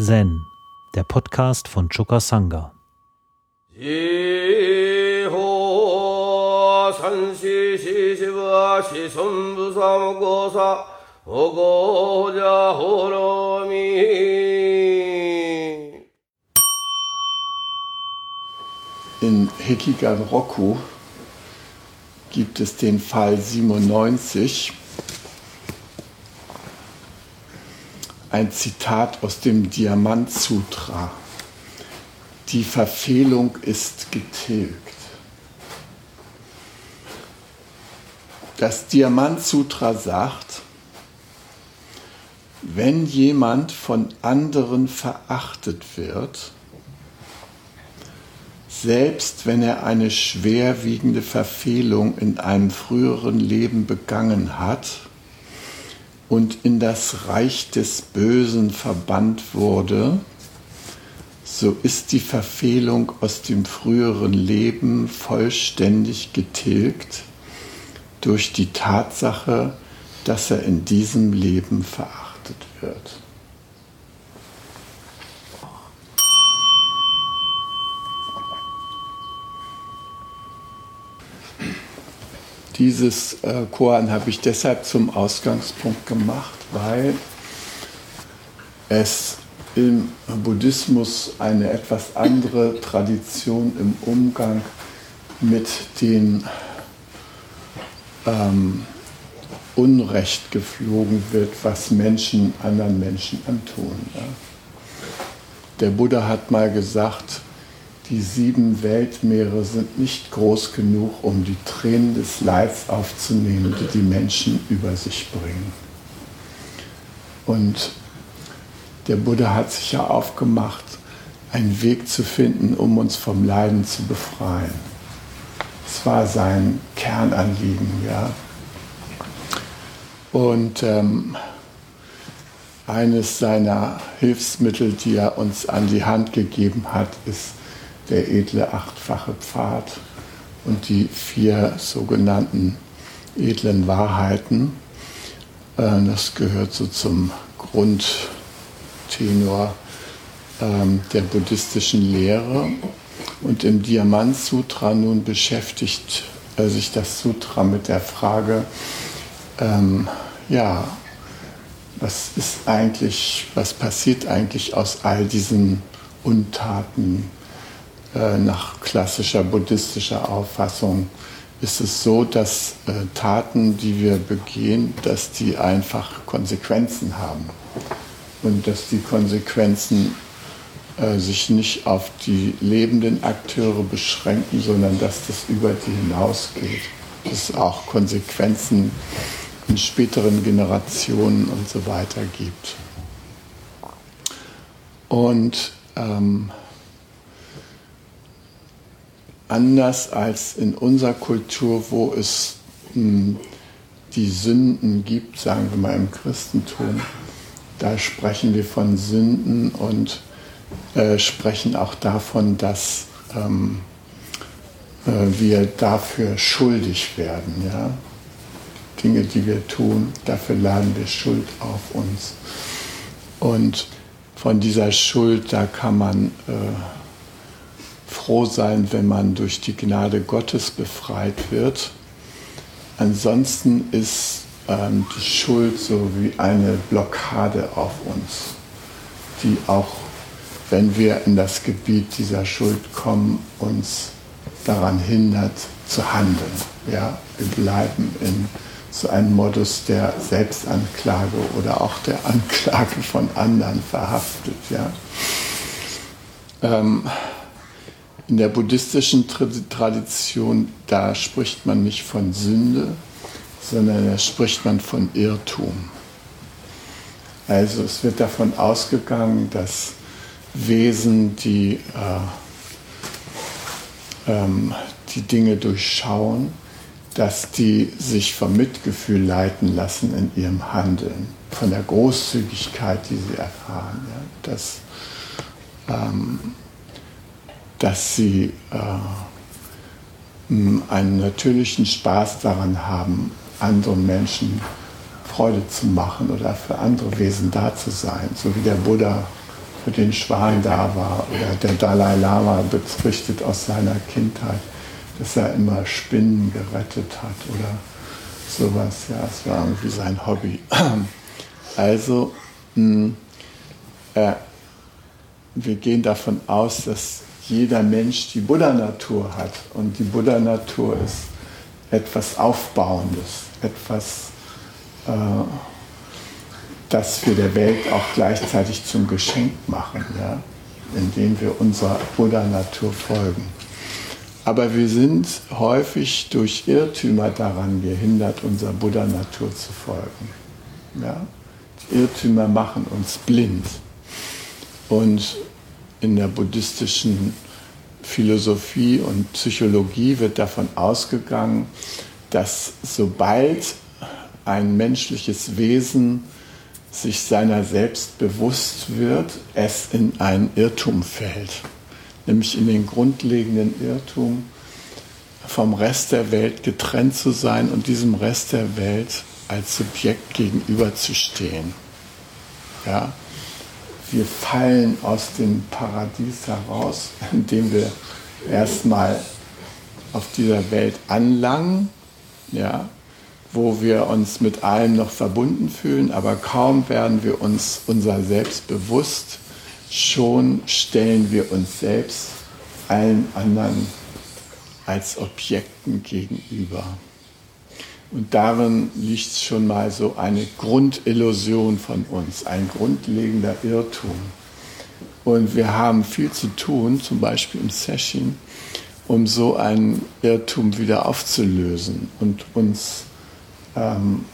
Zen, der Podcast von Choka Sangha. In Hekigan Roku gibt es den Fall 97, ein Zitat aus dem Diamant Sutra. Die Verfehlung ist getilgt. Das Diamant Sutra sagt, wenn jemand von anderen verachtet wird, selbst wenn er eine schwerwiegende Verfehlung in einem früheren Leben begangen hat, und in das Reich des Bösen verbannt wurde, so ist die Verfehlung aus dem früheren Leben vollständig getilgt durch die Tatsache, dass er in diesem Leben verachtet wird. Dieses äh, Koran habe ich deshalb zum Ausgangspunkt gemacht, weil es im Buddhismus eine etwas andere Tradition im Umgang mit den ähm, Unrecht geflogen wird, was Menschen anderen Menschen antun. Ja. Der Buddha hat mal gesagt, die sieben Weltmeere sind nicht groß genug, um die Tränen des Leids aufzunehmen, die die Menschen über sich bringen. Und der Buddha hat sich ja aufgemacht, einen Weg zu finden, um uns vom Leiden zu befreien. Es war sein Kernanliegen, ja. Und ähm, eines seiner Hilfsmittel, die er uns an die Hand gegeben hat, ist der edle achtfache Pfad und die vier sogenannten edlen Wahrheiten. Äh, das gehört so zum Grundtenor ähm, der buddhistischen Lehre. Und im Diamant Sutra nun beschäftigt äh, sich das Sutra mit der Frage, ähm, ja, was ist eigentlich, was passiert eigentlich aus all diesen Untaten, nach klassischer buddhistischer Auffassung ist es so, dass äh, Taten, die wir begehen, dass die einfach Konsequenzen haben und dass die Konsequenzen äh, sich nicht auf die lebenden Akteure beschränken, sondern dass das über die hinausgeht. Dass es auch Konsequenzen in späteren Generationen und so weiter gibt. Und ähm, anders als in unserer Kultur, wo es hm, die Sünden gibt, sagen wir mal im Christentum. Da sprechen wir von Sünden und äh, sprechen auch davon, dass ähm, äh, wir dafür schuldig werden. Ja? Dinge, die wir tun, dafür laden wir Schuld auf uns. Und von dieser Schuld, da kann man äh, froh sein, wenn man durch die Gnade Gottes befreit wird. Ansonsten ist ähm, die Schuld so wie eine Blockade auf uns, die auch, wenn wir in das Gebiet dieser Schuld kommen, uns daran hindert zu handeln. Ja, wir bleiben in so einem Modus der Selbstanklage oder auch der Anklage von anderen verhaftet. Ja. Ähm, in der buddhistischen Tradition, da spricht man nicht von Sünde, sondern da spricht man von Irrtum. Also es wird davon ausgegangen, dass Wesen, die äh, ähm, die Dinge durchschauen, dass die sich vom Mitgefühl leiten lassen in ihrem Handeln, von der Großzügigkeit, die sie erfahren. Ja, dass ähm, dass sie äh, einen natürlichen Spaß daran haben, anderen Menschen Freude zu machen oder für andere Wesen da zu sein, so wie der Buddha für den Schwan da war. Oder der Dalai Lama berichtet aus seiner Kindheit, dass er immer Spinnen gerettet hat oder sowas. Ja, es war irgendwie sein Hobby. Also, mh, äh, wir gehen davon aus, dass jeder Mensch die Buddha-Natur hat. Und die Buddha-Natur ist etwas Aufbauendes, etwas, äh, das wir der Welt auch gleichzeitig zum Geschenk machen, ja? indem wir unserer Buddha-Natur folgen. Aber wir sind häufig durch Irrtümer daran gehindert, unserer Buddha-Natur zu folgen. Ja? Irrtümer machen uns blind. Und in der buddhistischen Philosophie und Psychologie wird davon ausgegangen, dass sobald ein menschliches Wesen sich seiner selbst bewusst wird, es in einen Irrtum fällt, nämlich in den grundlegenden Irrtum, vom Rest der Welt getrennt zu sein und diesem Rest der Welt als Subjekt gegenüberzustehen. Ja? Wir fallen aus dem Paradies heraus, indem wir erstmal auf dieser Welt anlangen, ja, wo wir uns mit allem noch verbunden fühlen, aber kaum werden wir uns unser Selbst bewusst, schon stellen wir uns selbst allen anderen als Objekten gegenüber. Und darin liegt schon mal so eine Grundillusion von uns, ein grundlegender Irrtum. Und wir haben viel zu tun, zum Beispiel im Session, um so einen Irrtum wieder aufzulösen und uns ähm,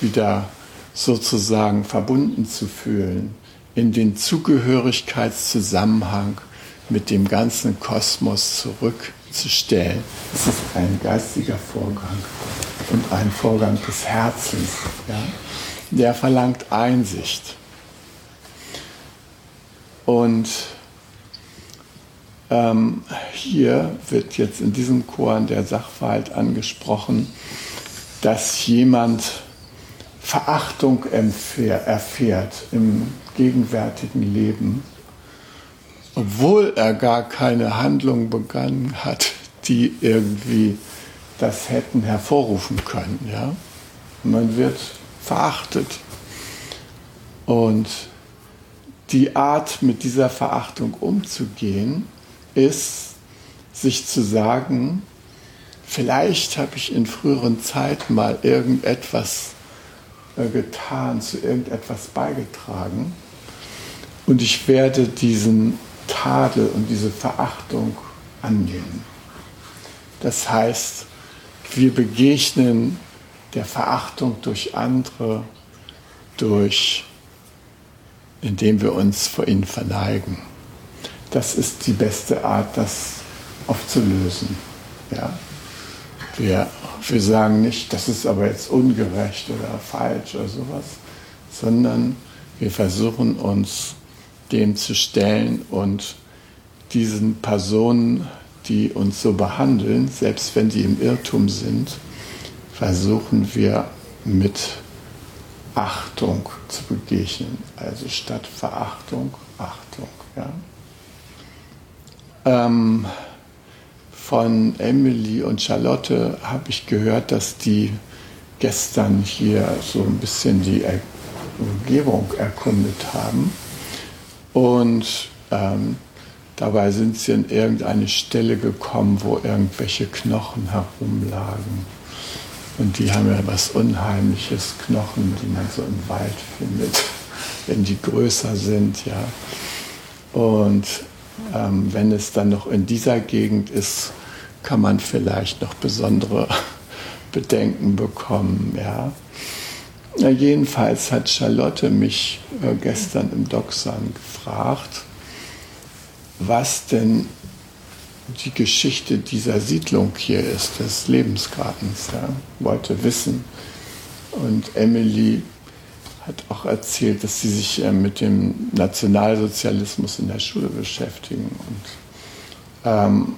wieder sozusagen verbunden zu fühlen in den Zugehörigkeitszusammenhang mit dem ganzen Kosmos zurückzustellen. Das ist ein geistiger Vorgang und ein Vorgang des Herzens. Ja? Der verlangt Einsicht. Und ähm, hier wird jetzt in diesem Chor der Sachverhalt angesprochen, dass jemand Verachtung erfährt im gegenwärtigen Leben, obwohl er gar keine Handlung begangen hat, die irgendwie das hätten hervorrufen können. Ja? Man wird verachtet. Und die Art, mit dieser Verachtung umzugehen, ist, sich zu sagen, vielleicht habe ich in früheren Zeiten mal irgendetwas äh, getan, zu irgendetwas beigetragen und ich werde diesen Tadel und diese Verachtung annehmen. Das heißt, wir begegnen der Verachtung durch andere, durch, indem wir uns vor ihnen verneigen. Das ist die beste Art, das aufzulösen. Ja? Wir, wir sagen nicht, das ist aber jetzt ungerecht oder falsch oder sowas, sondern wir versuchen uns dem zu stellen und diesen Personen die uns so behandeln, selbst wenn die im Irrtum sind, versuchen wir mit Achtung zu begegnen. Also statt Verachtung, Achtung. Ja. Ähm, von Emily und Charlotte habe ich gehört, dass die gestern hier so ein bisschen die Umgebung erkundet haben. Und ähm, Dabei sind sie an irgendeine Stelle gekommen, wo irgendwelche Knochen herumlagen. Und die haben ja was Unheimliches, Knochen, die man so im Wald findet, wenn die größer sind, ja. Und ähm, wenn es dann noch in dieser Gegend ist, kann man vielleicht noch besondere Bedenken bekommen, ja. Na, jedenfalls hat Charlotte mich äh, gestern im Doxan gefragt, was denn die Geschichte dieser Siedlung hier ist, des Lebensgartens. Ja, wollte wissen. Und Emily hat auch erzählt, dass sie sich äh, mit dem Nationalsozialismus in der Schule beschäftigen und ähm,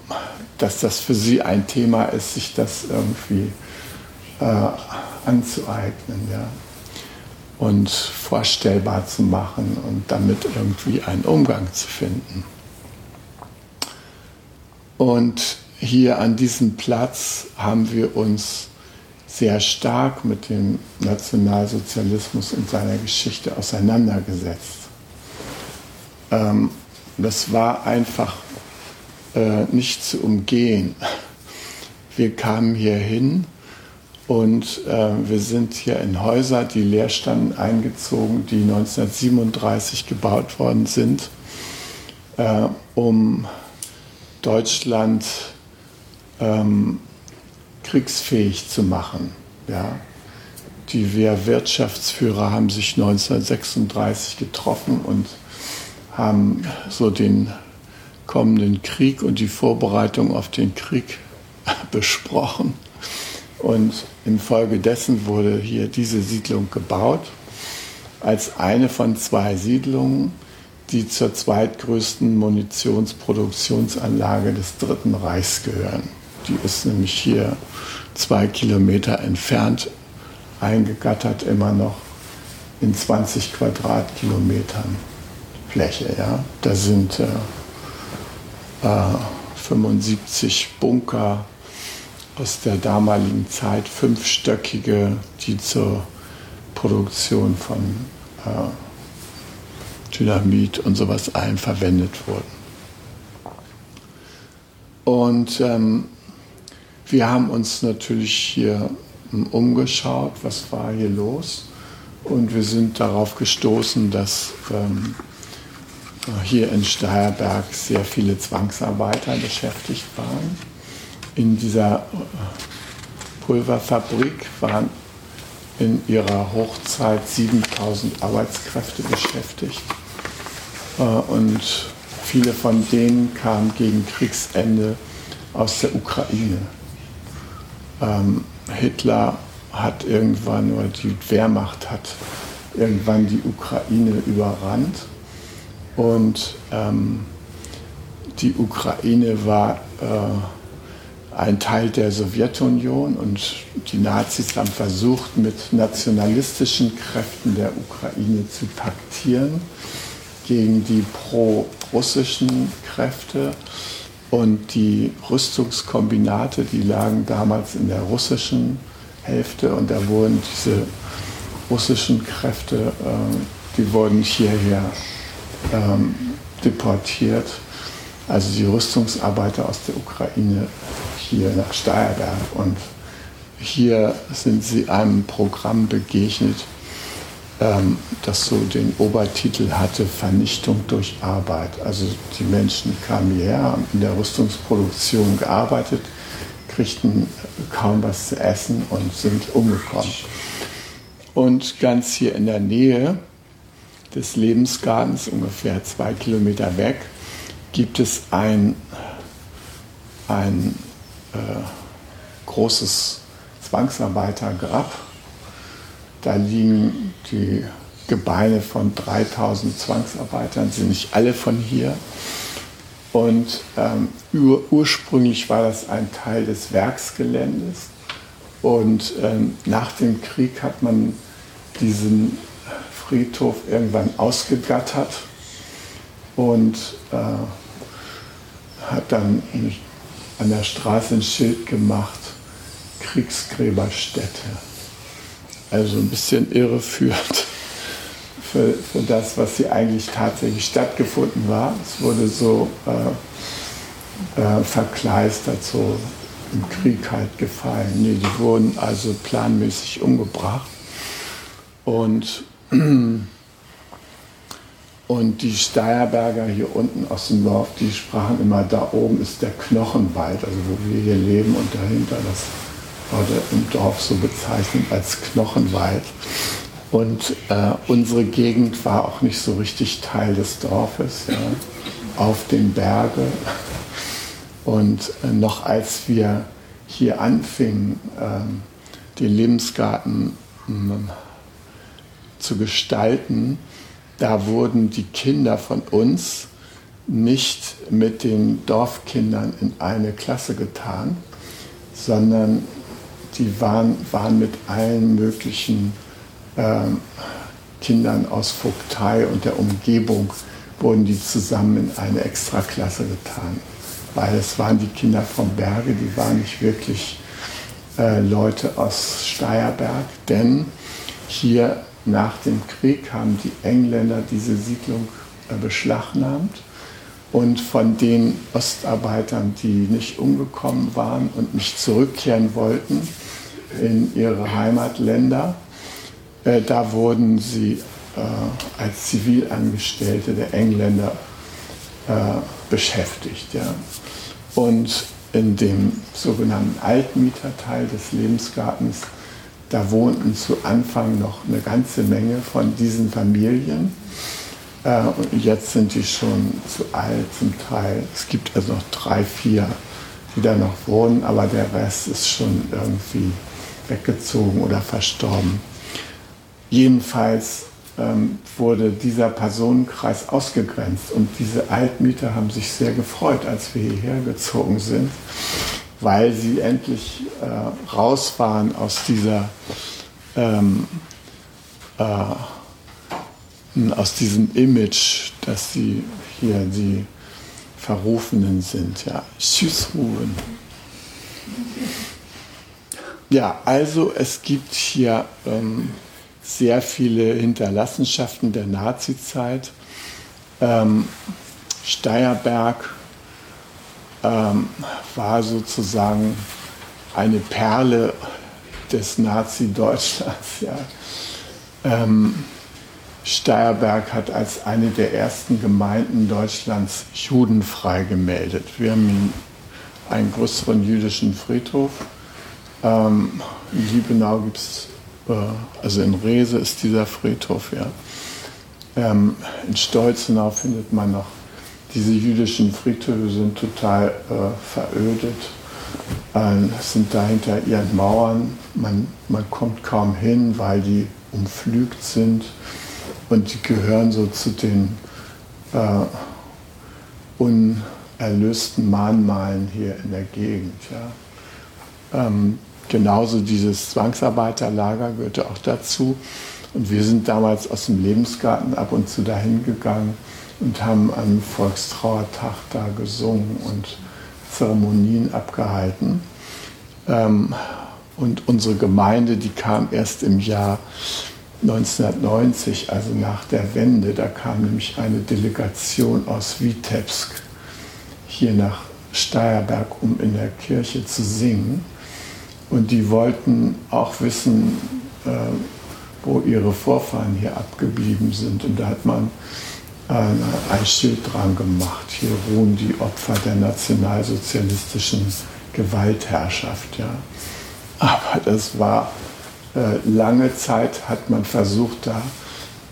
dass das für sie ein Thema ist, sich das irgendwie äh, anzueignen. Ja. und vorstellbar zu machen und damit irgendwie einen Umgang zu finden. Und hier an diesem Platz haben wir uns sehr stark mit dem Nationalsozialismus und seiner Geschichte auseinandergesetzt. Ähm, das war einfach äh, nicht zu umgehen. Wir kamen hier hin und äh, wir sind hier in Häuser, die leer standen, eingezogen, die 1937 gebaut worden sind, äh, um Deutschland ähm, kriegsfähig zu machen. Ja. Die Wehrwirtschaftsführer haben sich 1936 getroffen und haben so den kommenden Krieg und die Vorbereitung auf den Krieg besprochen. Und infolgedessen wurde hier diese Siedlung gebaut als eine von zwei Siedlungen, die zur zweitgrößten Munitionsproduktionsanlage des Dritten Reichs gehören. Die ist nämlich hier zwei Kilometer entfernt eingegattert, immer noch in 20 Quadratkilometern Fläche. Ja? Da sind äh, äh, 75 Bunker aus der damaligen Zeit, fünfstöckige, die zur Produktion von äh, Dynamit und sowas allen verwendet wurden. Und ähm, wir haben uns natürlich hier ähm, umgeschaut, was war hier los. Und wir sind darauf gestoßen, dass ähm, hier in Steierberg sehr viele Zwangsarbeiter beschäftigt waren. In dieser äh, Pulverfabrik waren in ihrer Hochzeit 7000 Arbeitskräfte beschäftigt. Äh, und viele von denen kamen gegen Kriegsende aus der Ukraine. Ähm, Hitler hat irgendwann, oder die Wehrmacht hat irgendwann die Ukraine überrannt. Und ähm, die Ukraine war äh, ein Teil der Sowjetunion und die Nazis haben versucht, mit nationalistischen Kräften der Ukraine zu paktieren gegen die pro-russischen Kräfte. Und die Rüstungskombinate, die lagen damals in der russischen Hälfte und da wurden diese russischen Kräfte, äh, die wurden hierher ähm, deportiert. Also die Rüstungsarbeiter aus der Ukraine hier nach Steierberg. Und hier sind sie einem Programm begegnet, ähm, das so den Obertitel hatte, Vernichtung durch Arbeit. Also die Menschen kamen hierher, haben in der Rüstungsproduktion gearbeitet, kriegten kaum was zu essen und sind umgekommen. Und ganz hier in der Nähe des Lebensgartens, ungefähr zwei Kilometer weg, gibt es ein, ein äh, großes Zwangsarbeitergrab da liegen die Gebeine von 3000 Zwangsarbeitern, sind nicht alle von hier. Und ähm, ur ursprünglich war das ein Teil des Werksgeländes. Und ähm, nach dem Krieg hat man diesen Friedhof irgendwann ausgegattert und äh, hat dann an der Straße ein Schild gemacht, Kriegsgräberstätte also ein bisschen irreführend für, für das, was hier eigentlich tatsächlich stattgefunden war. Es wurde so äh, äh, verkleistert, so im Krieg halt gefallen. Nee, die wurden also planmäßig umgebracht. Und, und die Steierberger hier unten aus dem Dorf, die sprachen immer, da oben ist der Knochenwald, also wo wir hier leben und dahinter das wurde im Dorf so bezeichnet als Knochenwald. Und äh, unsere Gegend war auch nicht so richtig Teil des Dorfes, ja, auf den Berge. Und äh, noch als wir hier anfingen, äh, den Lebensgarten ähm, zu gestalten, da wurden die Kinder von uns nicht mit den Dorfkindern in eine Klasse getan, sondern die waren, waren mit allen möglichen ähm, Kindern aus Vogtei und der Umgebung wurden die zusammen in eine Extraklasse getan. Weil es waren die Kinder vom Berge, die waren nicht wirklich äh, Leute aus Steierberg, denn hier nach dem Krieg haben die Engländer diese Siedlung äh, beschlagnahmt und von den Ostarbeitern, die nicht umgekommen waren und nicht zurückkehren wollten in ihre Heimatländer, äh, da wurden sie äh, als Zivilangestellte der Engländer äh, beschäftigt. Ja. Und in dem sogenannten Altmieterteil des Lebensgartens, da wohnten zu Anfang noch eine ganze Menge von diesen Familien. Äh, jetzt sind die schon zu alt zum Teil. Es gibt also noch drei, vier, die da noch wohnen, aber der Rest ist schon irgendwie weggezogen oder verstorben. Jedenfalls ähm, wurde dieser Personenkreis ausgegrenzt und diese Altmieter haben sich sehr gefreut, als wir hierher gezogen sind, weil sie endlich äh, raus waren aus dieser ähm, äh, aus diesem Image, dass sie hier die Verrufenen sind, ja, Süßruhen. Ja, also es gibt hier ähm, sehr viele Hinterlassenschaften der Nazizeit. Ähm, Steierberg ähm, war sozusagen eine Perle des Nazi-Deutschlands. Ja. Ähm, Steierberg hat als eine der ersten Gemeinden Deutschlands judenfrei gemeldet. Wir haben einen größeren jüdischen Friedhof. Ähm, in Liebenau gibt es äh, also in Rehse ist dieser Friedhof, ja. Ähm, in Stolzenau findet man noch, diese jüdischen Friedhöfe sind total äh, verödet, äh, sind da hinter ihren Mauern. Man, man kommt kaum hin, weil die umflügt sind und die gehören so zu den äh, unerlösten Mahnmalen hier in der Gegend. Ja. Ähm, genauso dieses Zwangsarbeiterlager gehörte auch dazu. Und wir sind damals aus dem Lebensgarten ab und zu dahin gegangen und haben am Volkstrauertag da gesungen und Zeremonien abgehalten. Ähm, und unsere Gemeinde, die kam erst im Jahr 1990, also nach der Wende, da kam nämlich eine Delegation aus Vitebsk hier nach Steierberg, um in der Kirche zu singen. Und die wollten auch wissen, äh, wo ihre Vorfahren hier abgeblieben sind. Und da hat man äh, ein Schild dran gemacht. Hier ruhen die Opfer der nationalsozialistischen Gewaltherrschaft. Ja. Aber das war lange Zeit, hat man versucht, da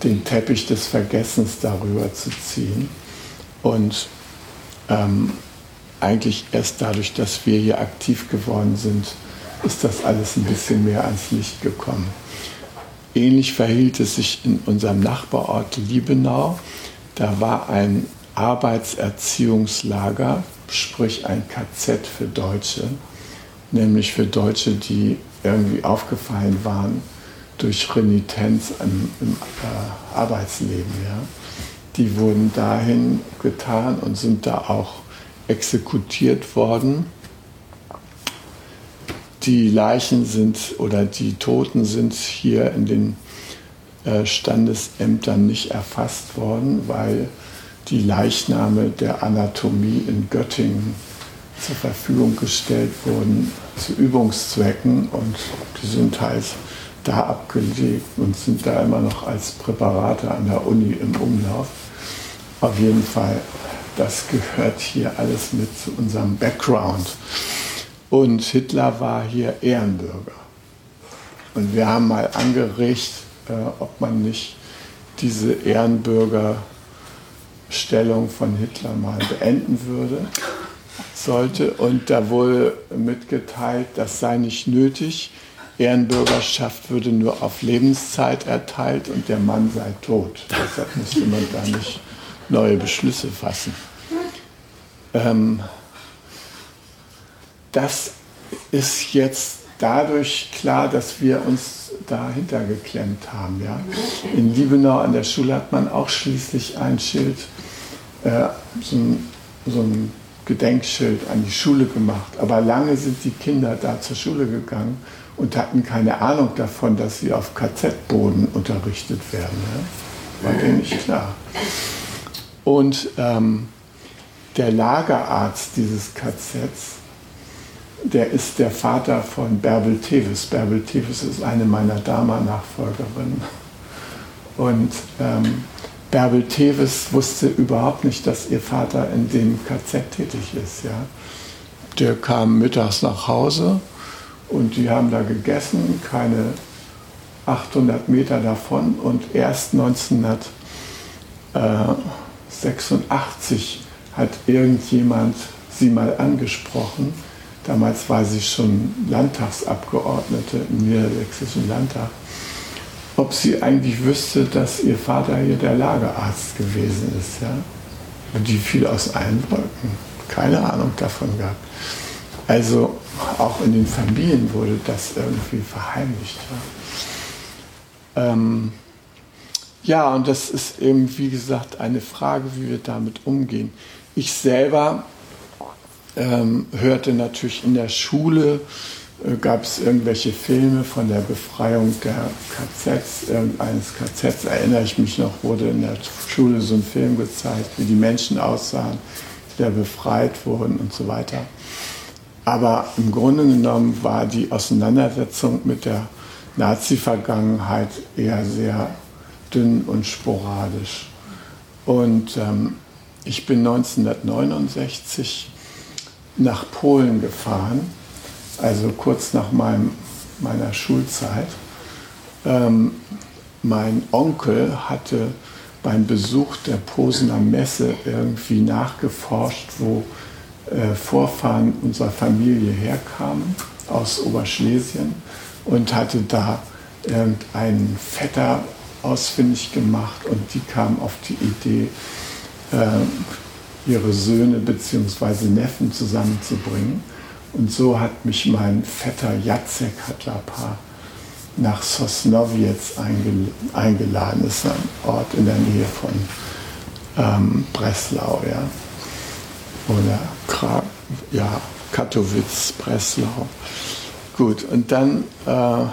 den Teppich des Vergessens darüber zu ziehen. Und ähm, eigentlich erst dadurch, dass wir hier aktiv geworden sind, ist das alles ein bisschen mehr ans Licht gekommen. Ähnlich verhielt es sich in unserem Nachbarort Liebenau. Da war ein Arbeitserziehungslager, sprich ein KZ für Deutsche, nämlich für Deutsche, die irgendwie aufgefallen waren durch Renitenz im, im äh, Arbeitsleben. Ja. Die wurden dahin getan und sind da auch exekutiert worden. Die Leichen sind oder die Toten sind hier in den äh, Standesämtern nicht erfasst worden, weil die Leichname der Anatomie in Göttingen zur Verfügung gestellt wurden zu Übungszwecken und die sind halt da abgelegt und sind da immer noch als Präparate an der Uni im Umlauf. Auf jeden Fall, das gehört hier alles mit zu unserem Background. Und Hitler war hier Ehrenbürger. Und wir haben mal angeregt, äh, ob man nicht diese Ehrenbürgerstellung von Hitler mal beenden würde, sollte. Und da wurde mitgeteilt, das sei nicht nötig. Ehrenbürgerschaft würde nur auf Lebenszeit erteilt und der Mann sei tot. Deshalb musste man da nicht neue Beschlüsse fassen. Ähm, das ist jetzt dadurch klar, dass wir uns dahinter geklemmt haben. Ja. In Liebenau an der Schule hat man auch schließlich ein Schild, äh, so, ein, so ein Gedenkschild an die Schule gemacht. Aber lange sind die Kinder da zur Schule gegangen und hatten keine Ahnung davon, dass sie auf KZ-Boden unterrichtet werden. Ja. War denen nicht klar. Und ähm, der Lagerarzt dieses KZs, der ist der Vater von Bärbel Tevis. Bärbel Tevis ist eine meiner Dama-Nachfolgerinnen. Und ähm, Bärbel Tevis wusste überhaupt nicht, dass ihr Vater in dem KZ tätig ist. Ja. Der kam mittags nach Hause und die haben da gegessen, keine 800 Meter davon. Und erst 1986 hat irgendjemand sie mal angesprochen Damals war sie schon Landtagsabgeordnete im Niedersächsischen Landtag. Ob sie eigentlich wüsste, dass ihr Vater hier der Lagerarzt gewesen ist. Ja? Und die fiel aus allen Wolken. Keine Ahnung davon gehabt. Also auch in den Familien wurde das irgendwie verheimlicht. Ja, ähm, ja und das ist eben, wie gesagt, eine Frage, wie wir damit umgehen. Ich selber ähm, hörte natürlich in der Schule, gab es irgendwelche Filme von der Befreiung der KZs, irgendeines KZs, erinnere ich mich noch, wurde in der Schule so ein Film gezeigt, wie die Menschen aussahen, die da befreit wurden und so weiter. Aber im Grunde genommen war die Auseinandersetzung mit der Nazi-Vergangenheit eher sehr dünn und sporadisch. Und ähm, ich bin 1969 nach Polen gefahren, also kurz nach meinem, meiner Schulzeit. Ähm, mein Onkel hatte beim Besuch der Posener Messe irgendwie nachgeforscht, wo äh, Vorfahren unserer Familie herkamen aus Oberschlesien und hatte da irgendeinen Vetter ausfindig gemacht und die kam auf die Idee, äh, ihre Söhne bzw. Neffen zusammenzubringen. Und so hat mich mein Vetter Jacek Hatlapa nach Sosnowiec eingeladen. Das ist ein Ort in der Nähe von ähm, Breslau, ja. Oder Kra ja, Katowice, Breslau. Gut, und dann äh,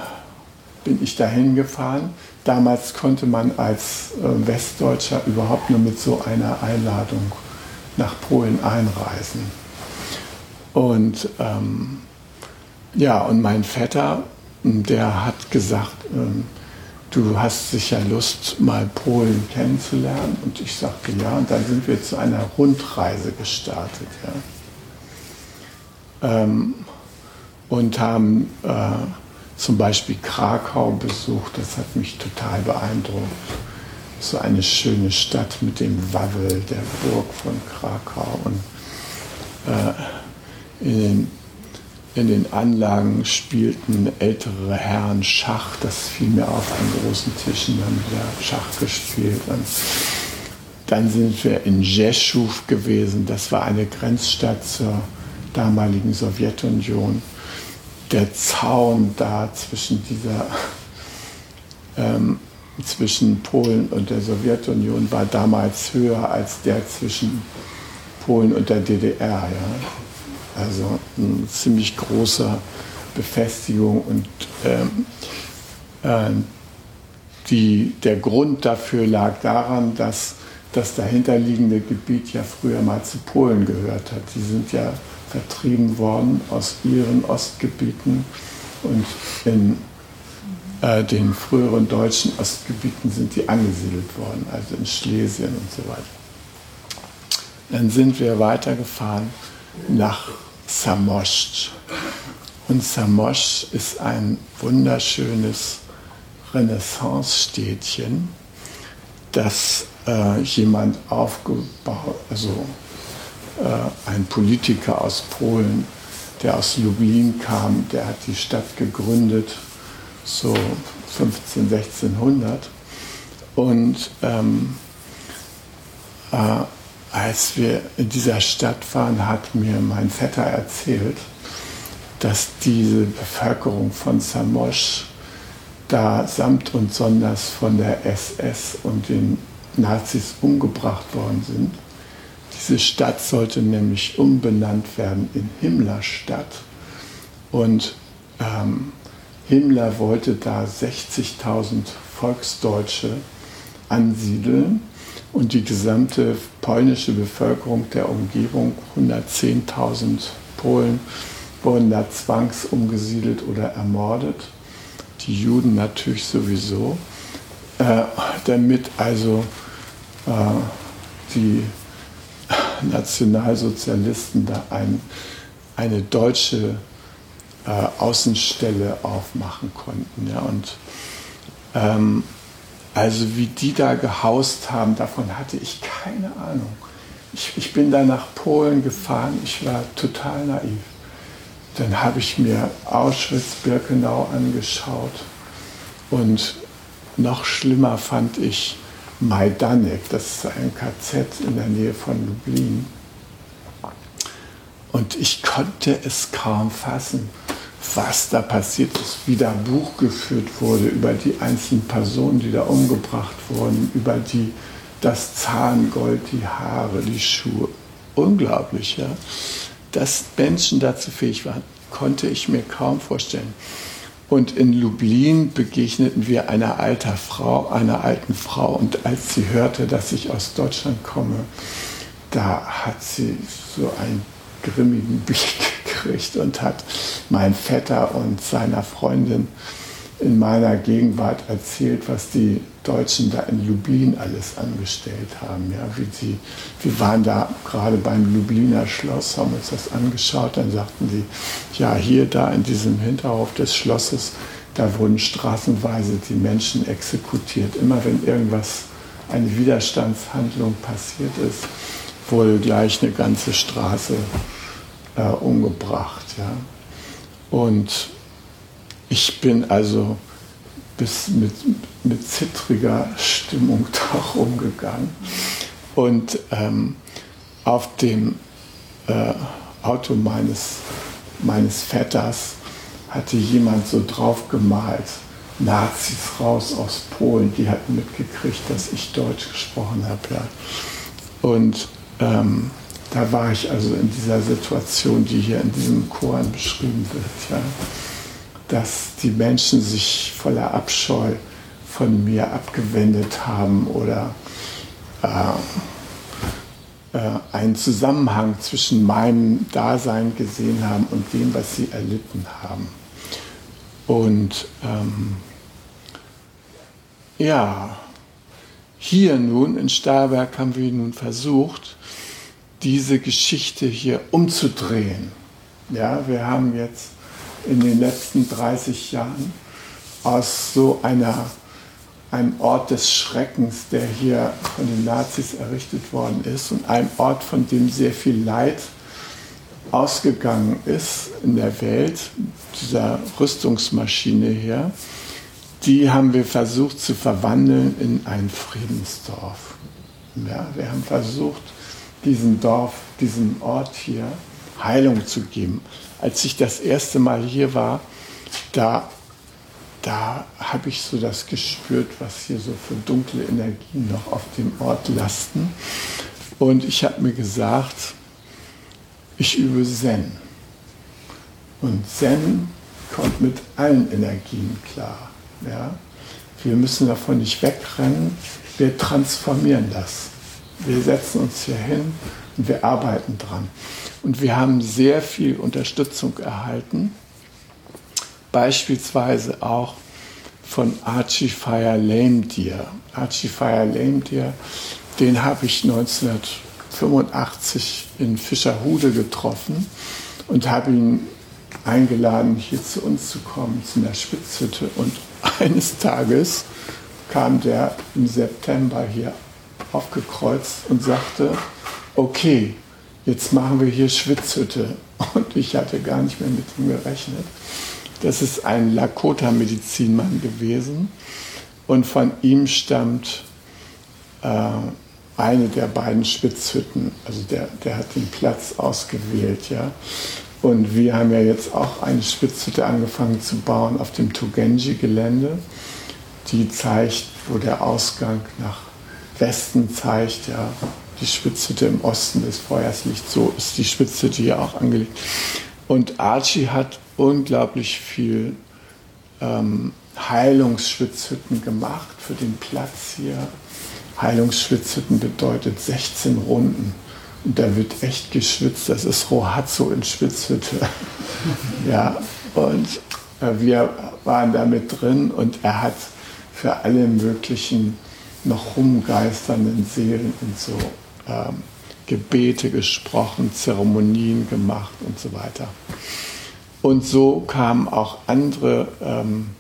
bin ich dahin gefahren. Damals konnte man als äh, Westdeutscher überhaupt nur mit so einer Einladung nach Polen einreisen. Und ähm, ja, und mein Vetter, der hat gesagt, ähm, du hast sicher Lust, mal Polen kennenzulernen. Und ich sagte ja, und dann sind wir zu einer Rundreise gestartet. Ja. Ähm, und haben äh, zum Beispiel Krakau besucht, das hat mich total beeindruckt so eine schöne Stadt mit dem Wawel, der Burg von Krakau. Und äh, in, den, in den Anlagen spielten ältere Herren Schach. Das fiel mir auf an großen Tischen, haben wieder Schach gespielt. Und dann sind wir in Jeschuw gewesen. Das war eine Grenzstadt zur damaligen Sowjetunion. Der Zaun da zwischen dieser ähm, zwischen Polen und der Sowjetunion war damals höher als der zwischen Polen und der DDR. Ja. Also eine ziemlich große Befestigung und ähm, äh, die, der Grund dafür lag daran, dass das dahinterliegende Gebiet ja früher mal zu Polen gehört hat. Die sind ja vertrieben worden aus ihren Ostgebieten und in äh, den früheren deutschen Ostgebieten sind die angesiedelt worden, also in Schlesien und so weiter. Dann sind wir weitergefahren nach Samosch. Und Samosch ist ein wunderschönes Renaissance-Städtchen, das äh, jemand aufgebaut, also äh, ein Politiker aus Polen, der aus Lublin kam, der hat die Stadt gegründet so 15, 1600. Und ähm, äh, als wir in dieser Stadt waren, hat mir mein Vetter erzählt, dass diese Bevölkerung von Samosch da samt und sonders von der SS und den Nazis umgebracht worden sind. Diese Stadt sollte nämlich umbenannt werden in Himmlerstadt. Und ähm, Himmler wollte da 60.000 Volksdeutsche ansiedeln und die gesamte polnische Bevölkerung der Umgebung, 110.000 Polen, wurden da zwangsumgesiedelt oder ermordet. Die Juden natürlich sowieso, äh, damit also äh, die Nationalsozialisten da ein, eine deutsche äh, Außenstelle aufmachen konnten. Ja, und ähm, also wie die da gehaust haben, davon hatte ich keine Ahnung. Ich, ich bin da nach Polen gefahren, ich war total naiv. Dann habe ich mir Auschwitz-Birkenau angeschaut und noch schlimmer fand ich Majdanek, das ist ein KZ in der Nähe von Lublin. Und ich konnte es kaum fassen was da passiert ist, wie da Buch geführt wurde über die einzelnen Personen, die da umgebracht wurden, über die, das Zahngold, die Haare, die Schuhe. Unglaublich, ja. Dass Menschen dazu fähig waren, konnte ich mir kaum vorstellen. Und in Lublin begegneten wir einer alten Frau, einer alten Frau. Und als sie hörte, dass ich aus Deutschland komme, da hat sie so einen grimmigen Blick gekriegt und hat meinem Vetter und seiner Freundin in meiner Gegenwart erzählt, was die Deutschen da in Lublin alles angestellt haben. Ja, wie sie, wir waren da gerade beim Lubliner Schloss, haben uns das angeschaut, dann sagten sie, ja, hier da in diesem Hinterhof des Schlosses, da wurden straßenweise die Menschen exekutiert. Immer wenn irgendwas, eine Widerstandshandlung passiert ist, wurde gleich eine ganze Straße äh, umgebracht. Ja. Und ich bin also bis mit, mit zittriger Stimmung da rumgegangen. Und ähm, auf dem äh, Auto meines, meines Vetters hatte jemand so drauf gemalt, Nazis raus aus Polen. Die hatten mitgekriegt, dass ich Deutsch gesprochen habe. Ja. Und ähm, da war ich also in dieser Situation, die hier in diesem Koran beschrieben wird, ja, dass die Menschen sich voller Abscheu von mir abgewendet haben oder äh, äh, einen Zusammenhang zwischen meinem Dasein gesehen haben und dem, was sie erlitten haben. Und ähm, ja, hier nun in Stahlberg haben wir nun versucht, diese Geschichte hier umzudrehen. Ja, wir haben jetzt in den letzten 30 Jahren aus so einer, einem Ort des Schreckens, der hier von den Nazis errichtet worden ist und einem Ort, von dem sehr viel Leid ausgegangen ist in der Welt, dieser Rüstungsmaschine hier, die haben wir versucht zu verwandeln in ein Friedensdorf. Ja, wir haben versucht, diesem Dorf, diesem Ort hier Heilung zu geben. Als ich das erste Mal hier war, da, da habe ich so das gespürt, was hier so für dunkle Energien noch auf dem Ort lasten. Und ich habe mir gesagt, ich übe Zen. Und Zen kommt mit allen Energien klar. Ja? Wir müssen davon nicht wegrennen, wir transformieren das wir setzen uns hier hin und wir arbeiten dran. Und wir haben sehr viel Unterstützung erhalten, beispielsweise auch von Archie Fire Lame Deer. Archie Fire Lame Deer, den habe ich 1985 in Fischerhude getroffen und habe ihn eingeladen, hier zu uns zu kommen, zu einer Spitzhütte. Und eines Tages kam der im September hier aufgekreuzt und sagte, okay, jetzt machen wir hier Schwitzhütte. Und ich hatte gar nicht mehr mit ihm gerechnet. Das ist ein Lakota-Medizinmann gewesen. Und von ihm stammt äh, eine der beiden Spitzhütten. Also der, der hat den Platz ausgewählt, ja. Und wir haben ja jetzt auch eine Spitzhütte angefangen zu bauen auf dem Tugenji-Gelände. Die zeigt, wo der Ausgang nach Westen zeigt, ja, die Spitzhütte im Osten des Feuerslichts. So ist die Spitzhütte hier auch angelegt. Und Archie hat unglaublich viel ähm, Heilungsschwitzhütten gemacht für den Platz hier. Heilungsschwitzhütten bedeutet 16 Runden. Und da wird echt geschwitzt. Das ist Rohatzo in Schwitzhütte. ja, und äh, wir waren da mit drin und er hat für alle möglichen noch rumgeisternden Seelen und so ähm, Gebete gesprochen, Zeremonien gemacht und so weiter. Und so kamen auch andere ähm,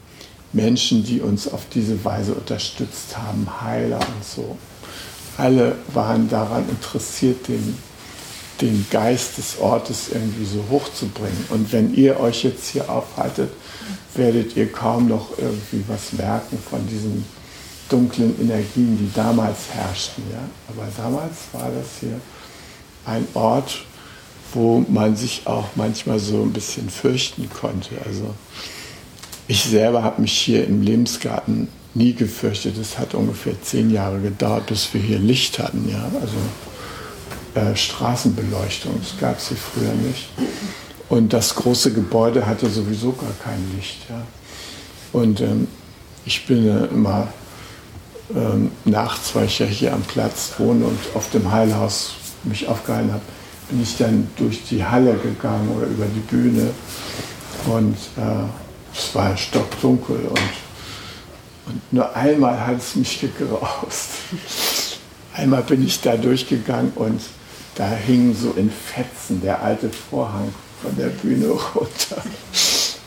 Menschen, die uns auf diese Weise unterstützt haben, Heiler und so. Alle waren daran interessiert, den, den Geist des Ortes irgendwie so hochzubringen. Und wenn ihr euch jetzt hier aufhaltet, werdet ihr kaum noch irgendwie was merken von diesen dunklen Energien, die damals herrschten. Ja? Aber damals war das hier ein Ort, wo man sich auch manchmal so ein bisschen fürchten konnte. Also ich selber habe mich hier im Lebensgarten nie gefürchtet. Es hat ungefähr zehn Jahre gedauert, bis wir hier Licht hatten. Ja? Also äh, Straßenbeleuchtung, das gab es hier früher nicht. Und das große Gebäude hatte sowieso gar kein Licht. Ja? Und ähm, ich bin äh, immer ähm, nachts, weil ich ja hier am Platz wohne und auf dem Heilhaus mich aufgehalten habe, bin ich dann durch die Halle gegangen oder über die Bühne und äh, es war stockdunkel und, und nur einmal hat es mich gegraust. Einmal bin ich da durchgegangen und da hing so in Fetzen der alte Vorhang von der Bühne runter.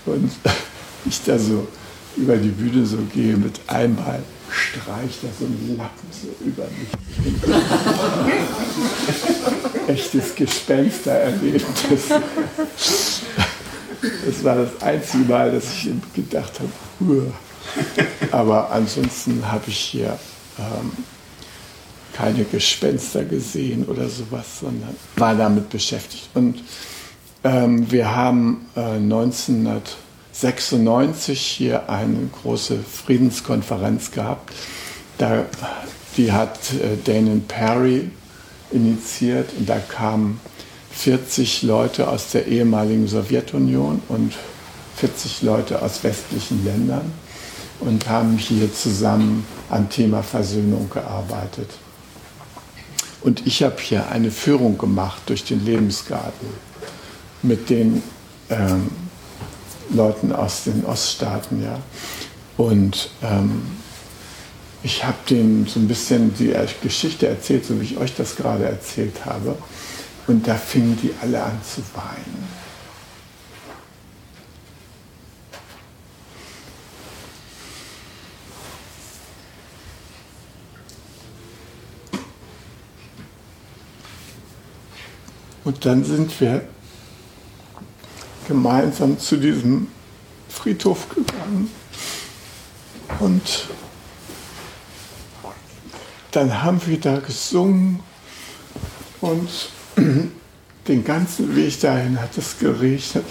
Und ich da so über die Bühne so gehe mit einmal streicht da so ein Lappen so über mich. Echtes Gespenstererlebnis. Das war das einzige Mal, dass ich gedacht habe, Uah. aber ansonsten habe ich hier ähm, keine Gespenster gesehen oder sowas, sondern war damit beschäftigt. Und ähm, wir haben äh, 1900 96 hier eine große Friedenskonferenz gehabt. Da, die hat äh, Damon Perry initiiert und da kamen 40 Leute aus der ehemaligen Sowjetunion und 40 Leute aus westlichen Ländern und haben hier zusammen am Thema Versöhnung gearbeitet. Und ich habe hier eine Führung gemacht durch den Lebensgarten mit den ähm, Leuten aus den Oststaaten, ja. Und ähm, ich habe denen so ein bisschen die Geschichte erzählt, so wie ich euch das gerade erzählt habe. Und da fingen die alle an zu weinen. Und dann sind wir gemeinsam zu diesem Friedhof gegangen. Und dann haben wir da gesungen und den ganzen Weg dahin hat es geregnet.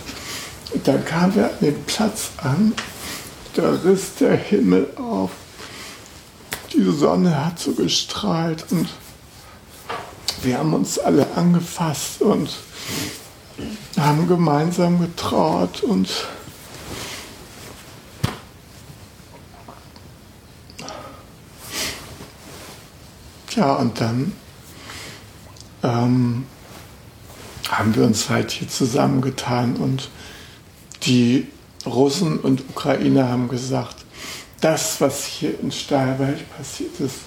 Und dann kamen wir an den Platz an, da riss der Himmel auf, die Sonne hat so gestrahlt und wir haben uns alle angefasst und haben gemeinsam getraut und ja, und dann ähm, haben wir uns halt hier zusammengetan und die Russen und Ukrainer haben gesagt, das, was hier in Steierwald passiert ist,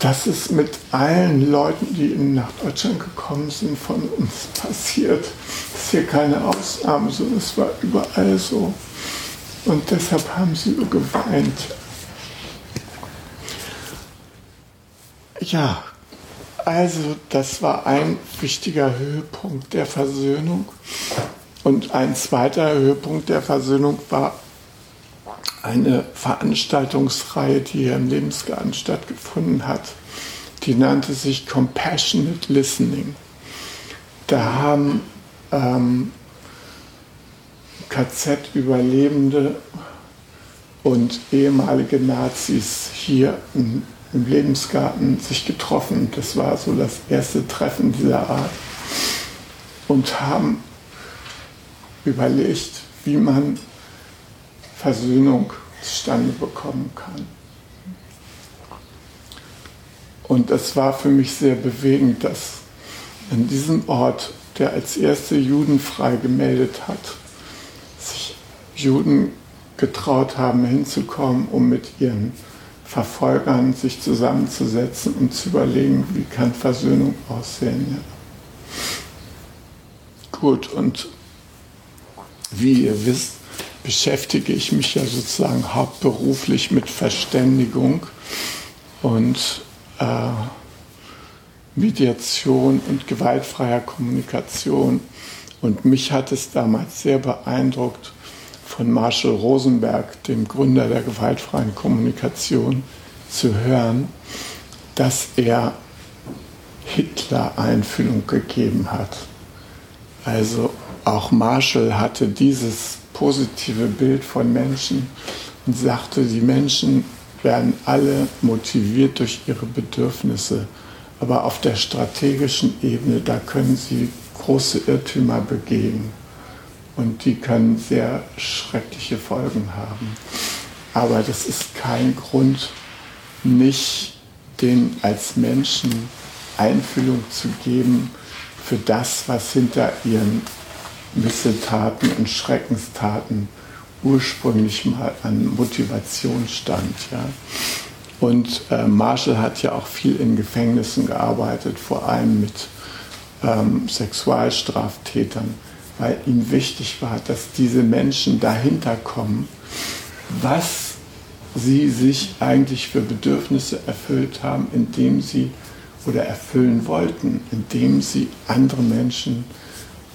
das ist mit allen Leuten, die nach Deutschland gekommen sind, von uns passiert. Das ist hier keine Ausnahme, sondern es war überall so. Und deshalb haben sie geweint. Ja, also das war ein wichtiger Höhepunkt der Versöhnung. Und ein zweiter Höhepunkt der Versöhnung war eine Veranstaltungsreihe, die hier im Lebensgarten stattgefunden hat. Die nannte sich Compassionate Listening. Da haben ähm, KZ-Überlebende und ehemalige Nazis hier im, im Lebensgarten sich getroffen. Das war so das erste Treffen dieser Art. Und haben überlegt, wie man Versöhnung zustande bekommen kann. Und es war für mich sehr bewegend, dass an diesem Ort, der als erste Juden frei gemeldet hat, sich Juden getraut haben, hinzukommen, um mit ihren Verfolgern sich zusammenzusetzen und zu überlegen, wie kann Versöhnung aussehen. Ja. Gut, und wie ihr wisst, beschäftige ich mich ja sozusagen hauptberuflich mit Verständigung und äh, Mediation und gewaltfreier Kommunikation. Und mich hat es damals sehr beeindruckt, von Marshall Rosenberg, dem Gründer der gewaltfreien Kommunikation, zu hören, dass er Hitler Einfühlung gegeben hat. Also auch Marshall hatte dieses positive Bild von Menschen und sagte, die Menschen werden alle motiviert durch ihre Bedürfnisse. Aber auf der strategischen Ebene, da können sie große Irrtümer begehen. Und die können sehr schreckliche Folgen haben. Aber das ist kein Grund, nicht den als Menschen Einfühlung zu geben für das, was hinter ihren Missetaten und Schreckenstaten ursprünglich mal an Motivation stand. Ja. Und äh, Marshall hat ja auch viel in Gefängnissen gearbeitet, vor allem mit ähm, Sexualstraftätern, weil ihm wichtig war, dass diese Menschen dahinter kommen, was sie sich eigentlich für Bedürfnisse erfüllt haben, indem sie oder erfüllen wollten, indem sie andere Menschen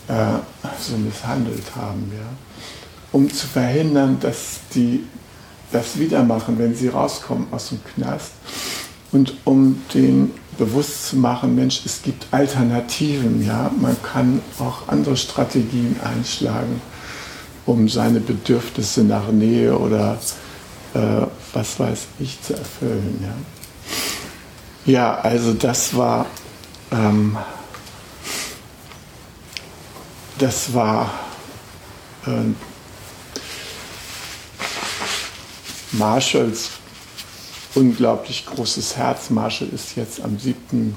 äh, so misshandelt haben. Ja um zu verhindern, dass die das wieder machen, wenn sie rauskommen aus dem Knast. Und um denen bewusst zu machen, Mensch, es gibt Alternativen, ja, man kann auch andere Strategien einschlagen, um seine Bedürfnisse nach Nähe oder äh, was weiß ich zu erfüllen. Ja, ja also das war, ähm, das war äh, Marshalls unglaublich großes Herz. Marshall ist jetzt am 7.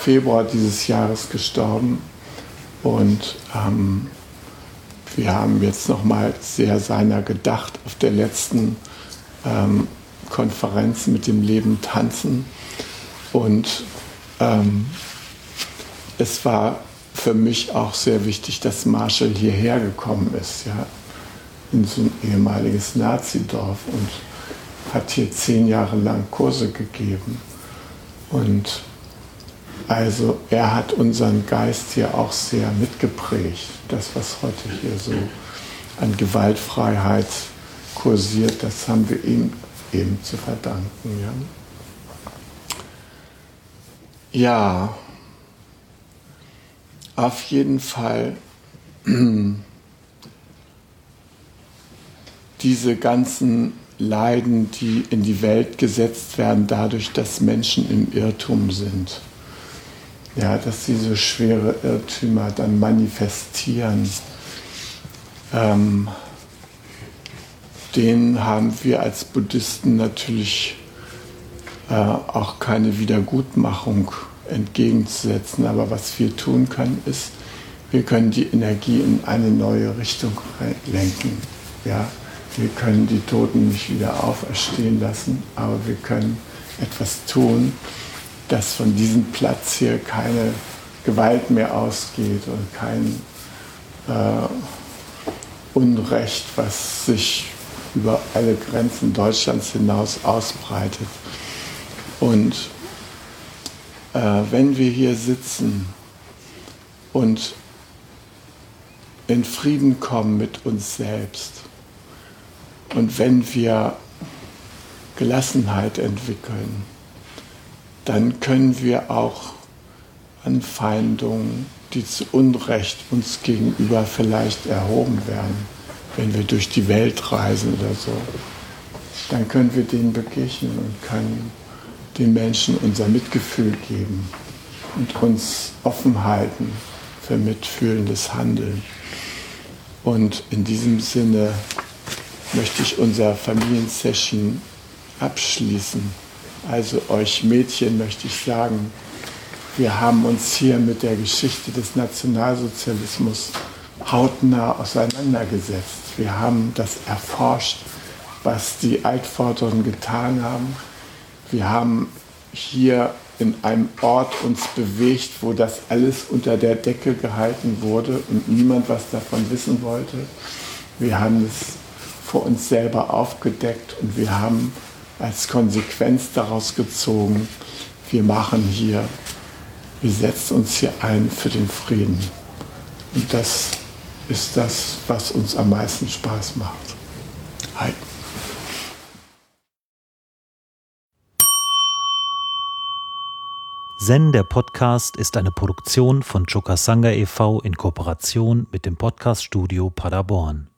Februar dieses Jahres gestorben und ähm, wir haben jetzt nochmal sehr seiner gedacht auf der letzten ähm, Konferenz mit dem Leben tanzen und ähm, es war für mich auch sehr wichtig, dass Marshall hierher gekommen ist. Ja in so ein ehemaliges Nazidorf und hat hier zehn Jahre lang Kurse gegeben. Und also er hat unseren Geist hier auch sehr mitgeprägt. Das, was heute hier so an Gewaltfreiheit kursiert, das haben wir ihm eben zu verdanken. Ja, ja auf jeden Fall diese ganzen Leiden, die in die Welt gesetzt werden, dadurch, dass Menschen im Irrtum sind. Ja, dass diese schwere Irrtümer dann manifestieren. Ähm, denen haben wir als Buddhisten natürlich äh, auch keine Wiedergutmachung entgegenzusetzen. Aber was wir tun können, ist, wir können die Energie in eine neue Richtung lenken. Ja, wir können die Toten nicht wieder auferstehen lassen, aber wir können etwas tun, dass von diesem Platz hier keine Gewalt mehr ausgeht und kein äh, Unrecht, was sich über alle Grenzen Deutschlands hinaus ausbreitet. Und äh, wenn wir hier sitzen und in Frieden kommen mit uns selbst, und wenn wir Gelassenheit entwickeln, dann können wir auch Anfeindungen die zu Unrecht uns gegenüber vielleicht erhoben werden, wenn wir durch die Welt reisen oder so, dann können wir denen begegnen und können den Menschen unser Mitgefühl geben und uns offen halten für mitfühlendes Handeln. Und in diesem Sinne möchte ich unser Familiensession abschließen. Also euch Mädchen möchte ich sagen, wir haben uns hier mit der Geschichte des Nationalsozialismus hautnah auseinandergesetzt. Wir haben das erforscht, was die Altvorderen getan haben. Wir haben hier in einem Ort uns bewegt, wo das alles unter der Decke gehalten wurde und niemand was davon wissen wollte. Wir haben es vor uns selber aufgedeckt und wir haben als Konsequenz daraus gezogen, wir machen hier, wir setzen uns hier ein für den Frieden. Und das ist das, was uns am meisten Spaß macht. Hi. Zen, der Podcast, ist eine Produktion von Chokasanga e.V. in Kooperation mit dem Podcaststudio Paderborn.